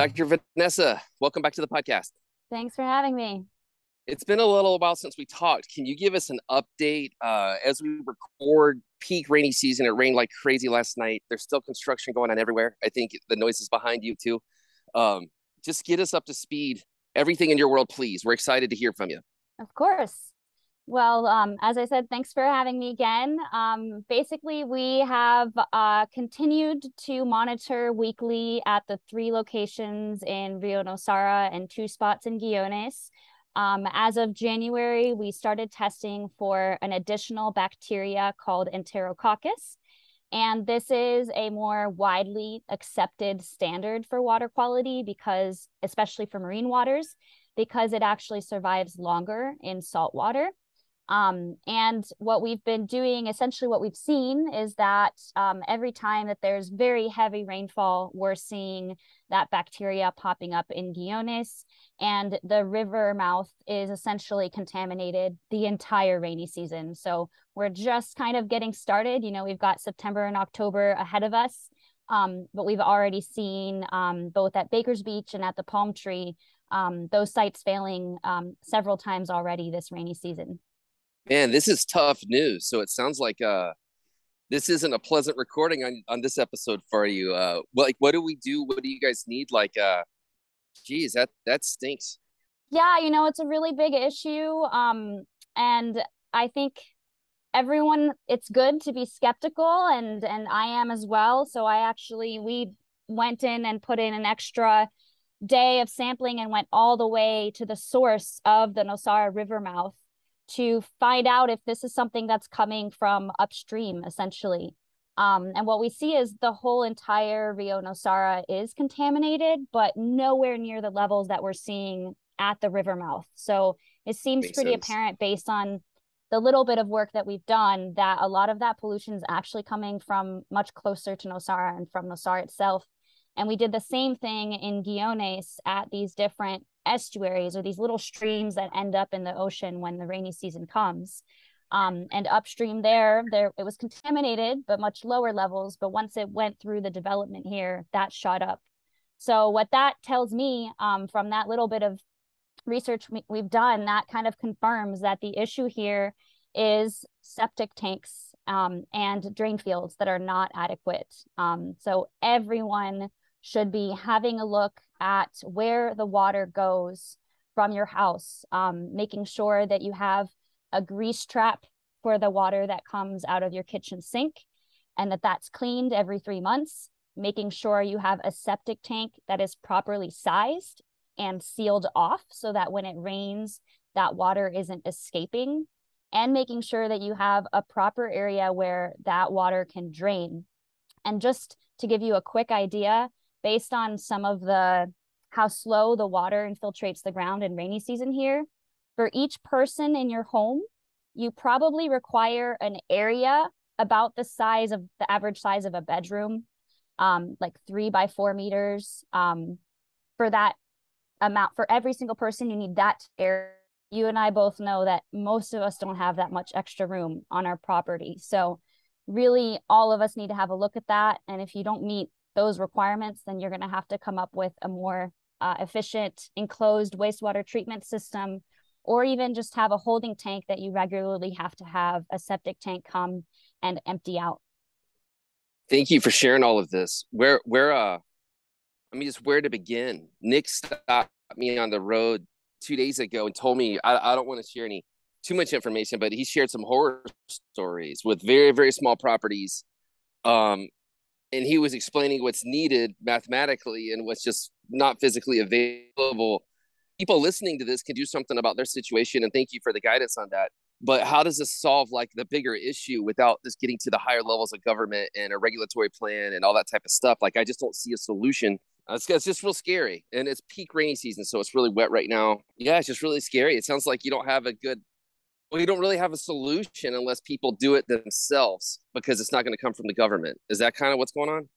Dr. Vanessa, welcome back to the podcast. Thanks for having me. It's been a little while since we talked. Can you give us an update uh, as we record peak rainy season? It rained like crazy last night. There's still construction going on everywhere. I think the noise is behind you too. Um, just get us up to speed. Everything in your world, please. We're excited to hear from you. Of course. Well, um, as I said, thanks for having me again. Um, basically, we have uh, continued to monitor weekly at the three locations in Rio Nosara and two spots in Guiones. Um, as of January, we started testing for an additional bacteria called Enterococcus. And this is a more widely accepted standard for water quality because, especially for marine waters, because it actually survives longer in salt water. Um, and what we've been doing, essentially, what we've seen is that um, every time that there's very heavy rainfall, we're seeing that bacteria popping up in Guiones, and the river mouth is essentially contaminated the entire rainy season. So we're just kind of getting started. You know, we've got September and October ahead of us, um, but we've already seen um, both at Baker's Beach and at the Palm Tree um, those sites failing um, several times already this rainy season. Man, this is tough news. So it sounds like uh this isn't a pleasant recording on, on this episode for you. Uh like what do we do? What do you guys need? Like uh geez, that that stinks. Yeah, you know, it's a really big issue. Um and I think everyone it's good to be skeptical and and I am as well. So I actually we went in and put in an extra day of sampling and went all the way to the source of the Nosara River mouth to find out if this is something that's coming from upstream, essentially. Um, and what we see is the whole entire Rio Nosara is contaminated, but nowhere near the levels that we're seeing at the river mouth. So it seems Makes pretty sense. apparent based on the little bit of work that we've done that a lot of that pollution is actually coming from much closer to Nosara and from Nosara itself. And we did the same thing in Guiones at these different estuaries or these little streams that end up in the ocean when the rainy season comes. Um, and upstream there, there it was contaminated, but much lower levels. But once it went through the development here, that shot up. So what that tells me um, from that little bit of research we, have done, that kind of confirms that the issue here is septic tanks um, and drain fields that are not adequate. Um, so everyone should be having a look at where the water goes from your house, um, making sure that you have a grease trap for the water that comes out of your kitchen sink and that that's cleaned every three months, making sure you have a septic tank that is properly sized and sealed off so that when it rains, that water isn't escaping, and making sure that you have a proper area where that water can drain. And just to give you a quick idea, based on some of the how slow the water infiltrates the ground in rainy season here, for each person in your home, you probably require an area about the size of the average size of a bedroom, um, like three by four meters. Um, for that amount, for every single person, you need that area. You and I both know that most of us don't have that much extra room on our property. So, really, all of us need to have a look at that. And if you don't meet those requirements, then you're going to have to come up with a more uh, efficient enclosed wastewater treatment system, or even just have a holding tank that you regularly have to have a septic tank come and empty out. Thank you for sharing all of this. Where, where, uh, I mean, just where to begin? Nick stopped me on the road two days ago and told me I, I don't want to share any too much information, but he shared some horror stories with very, very small properties um, and he was explaining what's needed mathematically and what's just not physically available. People listening to this can do something about their situation and thank you for the guidance on that. But how does this solve like the bigger issue without this getting to the higher levels of government and a regulatory plan and all that type of stuff? Like i just don't see a solution. Uh, it's, it's just real scary and it's peak rainy season so it's really wet right now. Yeah it's just really scary. It sounds like you don't have a good you don't really have a solution unless people do it themselves because it's not going to come from the government. Is that kind of what's going on?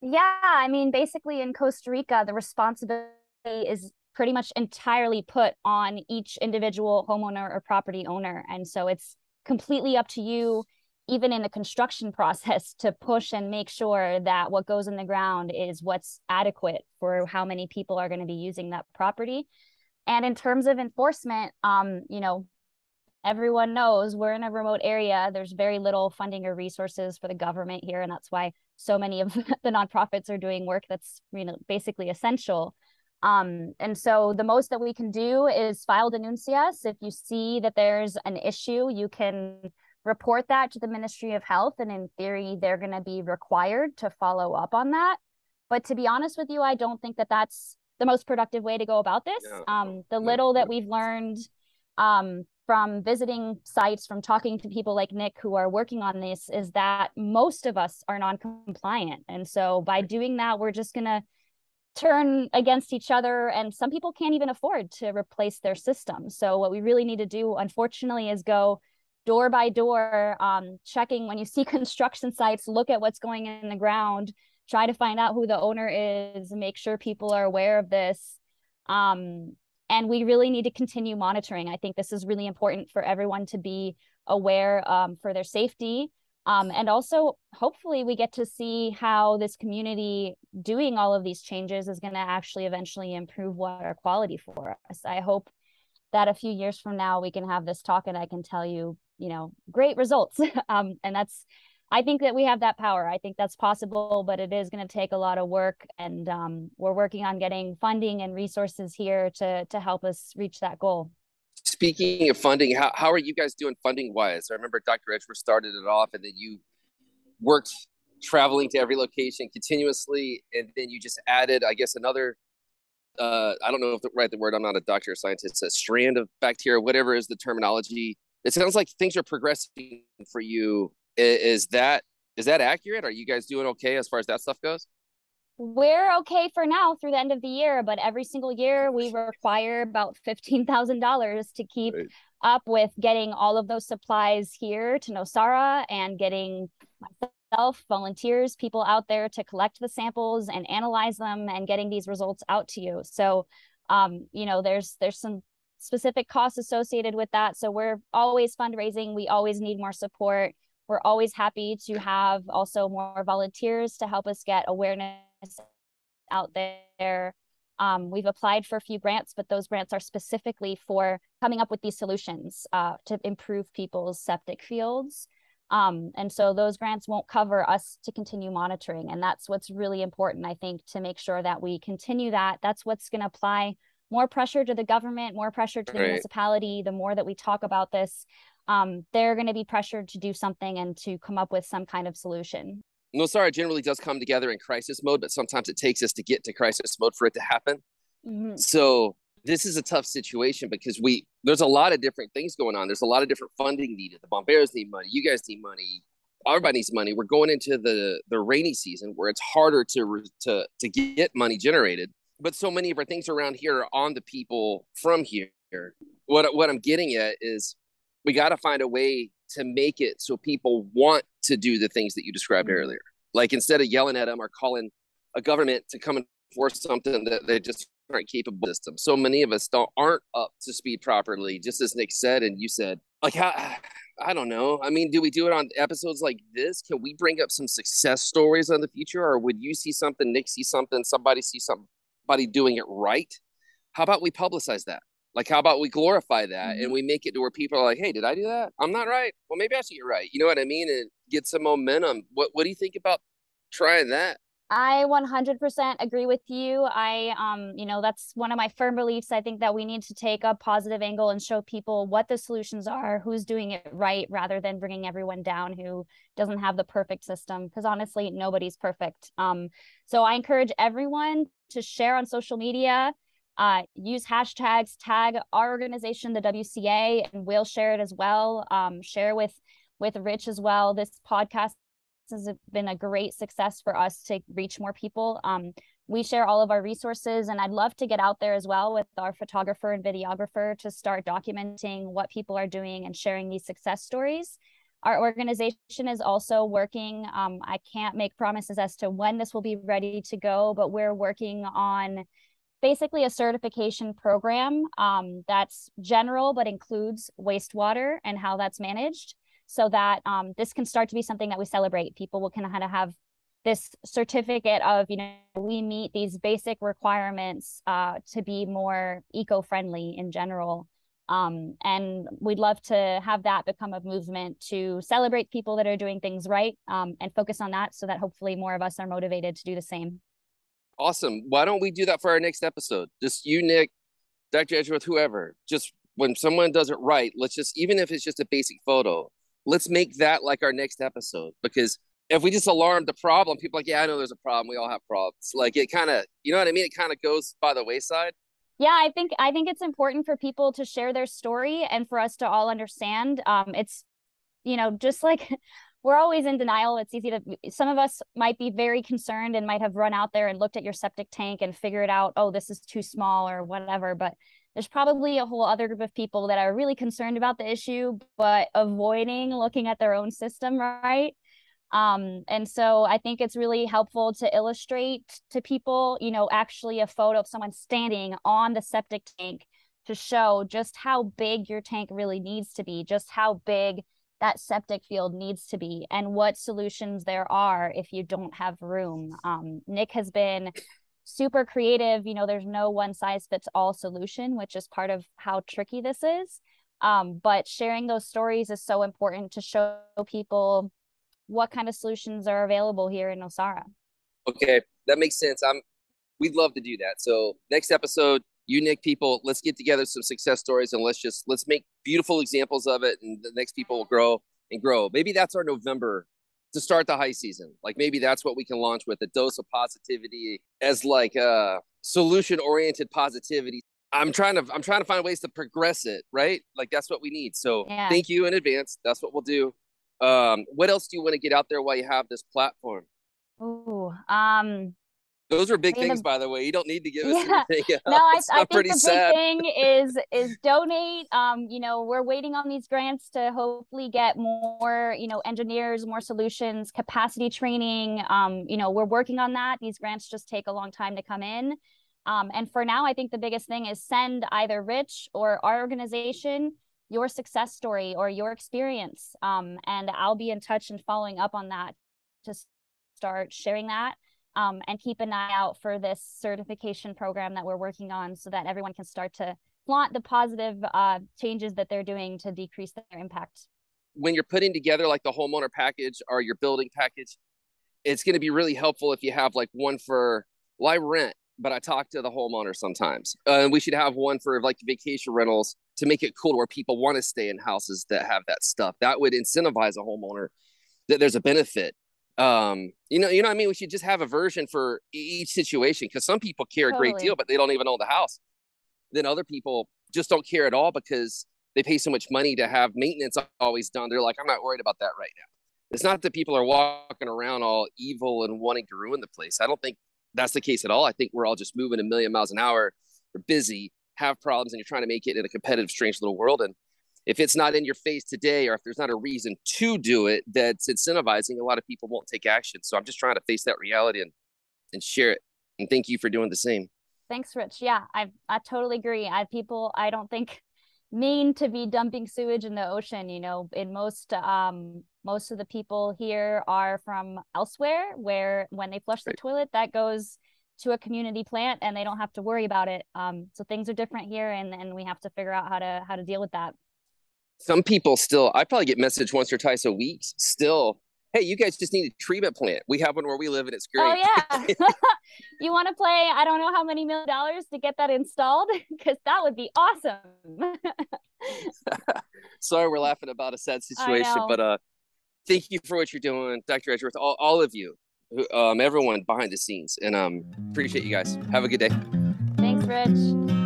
Yeah, I mean, basically in Costa Rica, the responsibility is pretty much entirely put on each individual homeowner or property owner. And so it's completely up to you even in the construction process to push and make sure that what goes in the ground is what's adequate for how many people are going to be using that property and in terms of enforcement um you know everyone knows we're in a remote area there's very little funding or resources for the government here and that's why so many of the nonprofits are doing work that's you know basically essential um, and so the most that we can do is file denuncias. If you see that there's an issue, you can report that to the Ministry of Health. And in theory, they're going to be required to follow up on that. But to be honest with you, I don't think that that's the most productive way to go about this. Um, the little that we've learned um, from visiting sites, from talking to people like Nick who are working on this, is that most of us are non compliant. And so by doing that, we're just going to turn against each other and some people can't even afford to replace their system. So what we really need to do unfortunately is go door by door um, checking when you see construction sites look at what's going in the ground try to find out who the owner is make sure people are aware of this. Um, and we really need to continue monitoring i think this is really important for everyone to be aware um, for their safety um, and also, hopefully, we get to see how this community doing all of these changes is going to actually eventually improve water quality for us. I hope that a few years from now we can have this talk and I can tell you, you know, great results. um, and that's, I think that we have that power. I think that's possible, but it is going to take a lot of work. And um, we're working on getting funding and resources here to to help us reach that goal speaking of funding, how, how are you guys doing funding wise? I remember Dr. Edgeworth started it off and then you worked traveling to every location continuously. And then you just added, I guess, another, uh, I don't know if the right the word, I'm not a doctor or scientist, a strand of bacteria, whatever is the terminology. It sounds like things are progressing for you. Is that, is that accurate? Are you guys doing okay as far as that stuff goes? we're okay for now through the end of the year, but every single year we require about $15,000 to keep right. up with getting all of those supplies here to Nosara and getting myself, volunteers, people out there to collect the samples and analyze them and getting these results out to you. So, um, you know, there's there's some specific costs associated with that. So we're always fundraising. We always need more support. We're always happy to have also more volunteers to help us get awareness out there. Um, we've applied for a few grants, but those grants are specifically for coming up with these solutions uh, to improve people's septic fields. Um, and so those grants won't cover us to continue monitoring. And that's what's really important, I think, to make sure that we continue that. That's what's going to apply more pressure to the government, more pressure to the right. municipality. The more that we talk about this, um, they're going to be pressured to do something and to come up with some kind of solution. Nosara generally does come together in crisis mode, but sometimes it takes us to get to crisis mode for it to happen. Mm-hmm. So this is a tough situation because we there's a lot of different things going on. There's a lot of different funding needed. The Bomberos need money. You guys need money. Everybody needs money. We're going into the the rainy season where it's harder to to to get money generated. But so many of our things around here are on the people from here. What what I'm getting at is we got to find a way to make it so people want to do the things that you described mm-hmm. earlier. Like instead of yelling at them or calling a government to come and force something that they just aren't capable of system. So many of us don't aren't up to speed properly, just as Nick said and you said. Like how I don't know. I mean, do we do it on episodes like this? Can we bring up some success stories on the future? Or would you see something, Nick see something, somebody see somebody doing it right? How about we publicize that? Like, how about we glorify that mm-hmm. and we make it to where people are like, "Hey, did I do that? I'm not right. Well, maybe I should get right." You know what I mean? And get some momentum. What What do you think about trying that? I 100% agree with you. I, um, you know, that's one of my firm beliefs. I think that we need to take a positive angle and show people what the solutions are, who's doing it right, rather than bringing everyone down who doesn't have the perfect system. Because honestly, nobody's perfect. Um, so I encourage everyone to share on social media uh, use hashtags, tag our organization, the WCA, and we'll share it as well. Um, share with with Rich as well. This podcast has been a great success for us to reach more people. Um, we share all of our resources, and I'd love to get out there as well with our photographer and videographer to start documenting what people are doing and sharing these success stories. Our organization is also working. Um, I can't make promises as to when this will be ready to go, but we're working on basically a certification program um, that's general but includes wastewater and how that's managed. so that um, this can start to be something that we celebrate. People will kind of have this certificate of you know we meet these basic requirements uh, to be more eco-friendly in general um, and we'd love to have that become a movement to celebrate people that are doing things right um, and focus on that so that hopefully more of us are motivated to do the same awesome why don't we do that for our next episode just you nick dr edgeworth whoever just when someone does it right let's just even if it's just a basic photo let's make that like our next episode because if we just alarm the problem, people like, yeah, I know there's a problem. We all have problems. Like it kind of, you know what I mean? It kind of goes by the wayside. Yeah, I think I think it's important for people to share their story and for us to all understand. Um, it's, you know, just like we're always in denial. It's easy to some of us might be very concerned and might have run out there and looked at your septic tank and figured out, oh, this is too small or whatever. But there's probably a whole other group of people that are really concerned about the issue, but avoiding looking at their own system, right? Um, and so I think it's really helpful to illustrate to people, you know, actually a photo of someone standing on the septic tank to show just how big your tank really needs to be, just how big that septic field needs to be, and what solutions there are if you don't have room. Um, Nick has been super creative. You know, there's no one size fits all solution, which is part of how tricky this is. Um, but sharing those stories is so important to show people what kind of solutions are available here in Nosara. Okay, that makes sense. I'm we'd love to do that. So next episode, you Nick people, let's get together some success stories and let's just let's make beautiful examples of it and the next people will grow and grow. Maybe that's our November to start the high season. Like maybe that's what we can launch with a dose of positivity as like a solution oriented positivity. I'm trying to I'm trying to find ways to progress it, right? Like that's what we need. So yeah. thank you in advance. That's what we'll do. Um, what else do you want to get out there while you have this platform? Oh, um, those are big things, the, by the way. You don't need to give us yeah. anything. No, I, I think the sad. big thing is is donate. Um, you know, we're waiting on these grants to hopefully get more, you know, engineers, more solutions, capacity training. Um, you know, we're working on that. These grants just take a long time to come in. Um, and for now, I think the biggest thing is send either Rich or our organization your success story or your experience. Um, and I'll be in touch and following up on that to start sharing that. Um, and keep an eye out for this certification program that we're working on so that everyone can start to flaunt the positive uh, changes that they're doing to decrease their impact. When you're putting together like the homeowner package or your building package, it's going to be really helpful if you have like one for well, rent but I talk to the homeowner sometimes. Uh, we should have one for like vacation rentals to make it cool where people want to stay in houses that have that stuff. That would incentivize a homeowner that there's a benefit. Um, you know, you know, I mean, we should just have a version for each situation because some people care totally. a great deal, but they don't even own the house. Then other people just don't care at all because they pay so much money to have maintenance always done. They're like, I'm not worried about that right now. It's not that people are walking around all evil and wanting to ruin the place. I don't think that's the case at all. I think we're all just moving a million miles an hour. We're busy, have problems, and you're trying to make it in a competitive, strange little world. And if it's not in your face today, or if there's not a reason to do it that's incentivizing, a lot of people won't take action. So I'm just trying to face that reality and and share it. And thank you for doing the same. Thanks, Rich. Yeah, I I totally agree. I people I don't think mean to be dumping sewage in the ocean. You know, in most um most of the people here are from elsewhere where when they flush the toilet that goes to a community plant and they don't have to worry about it um, so things are different here and and we have to figure out how to how to deal with that some people still i probably get message once or twice a week still hey you guys just need a treatment plant we have one where we live and it's great oh yeah you want to play i don't know how many million dollars to get that installed because that would be awesome sorry we're laughing about a sad situation but uh thank you for what you're doing, Dr. Edgeworth, all, all of you, um, everyone behind the scenes. And um, appreciate you guys. Have a good day. Thanks, Rich.